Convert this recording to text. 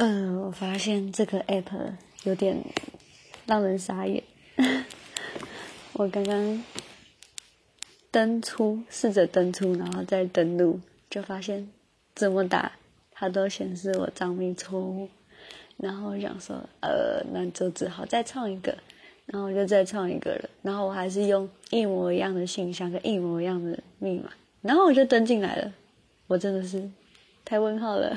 嗯我发现这个 app 有点让人傻眼。我刚刚登出试着登出然后再登录就发现怎么打它都显示我账密错误。然后我想说呃那就只好再创一个。然后我就再创一个了。然后我还是用一模一样的信箱跟一模一样的密码。然后我就登进来了。我真的是太问号了。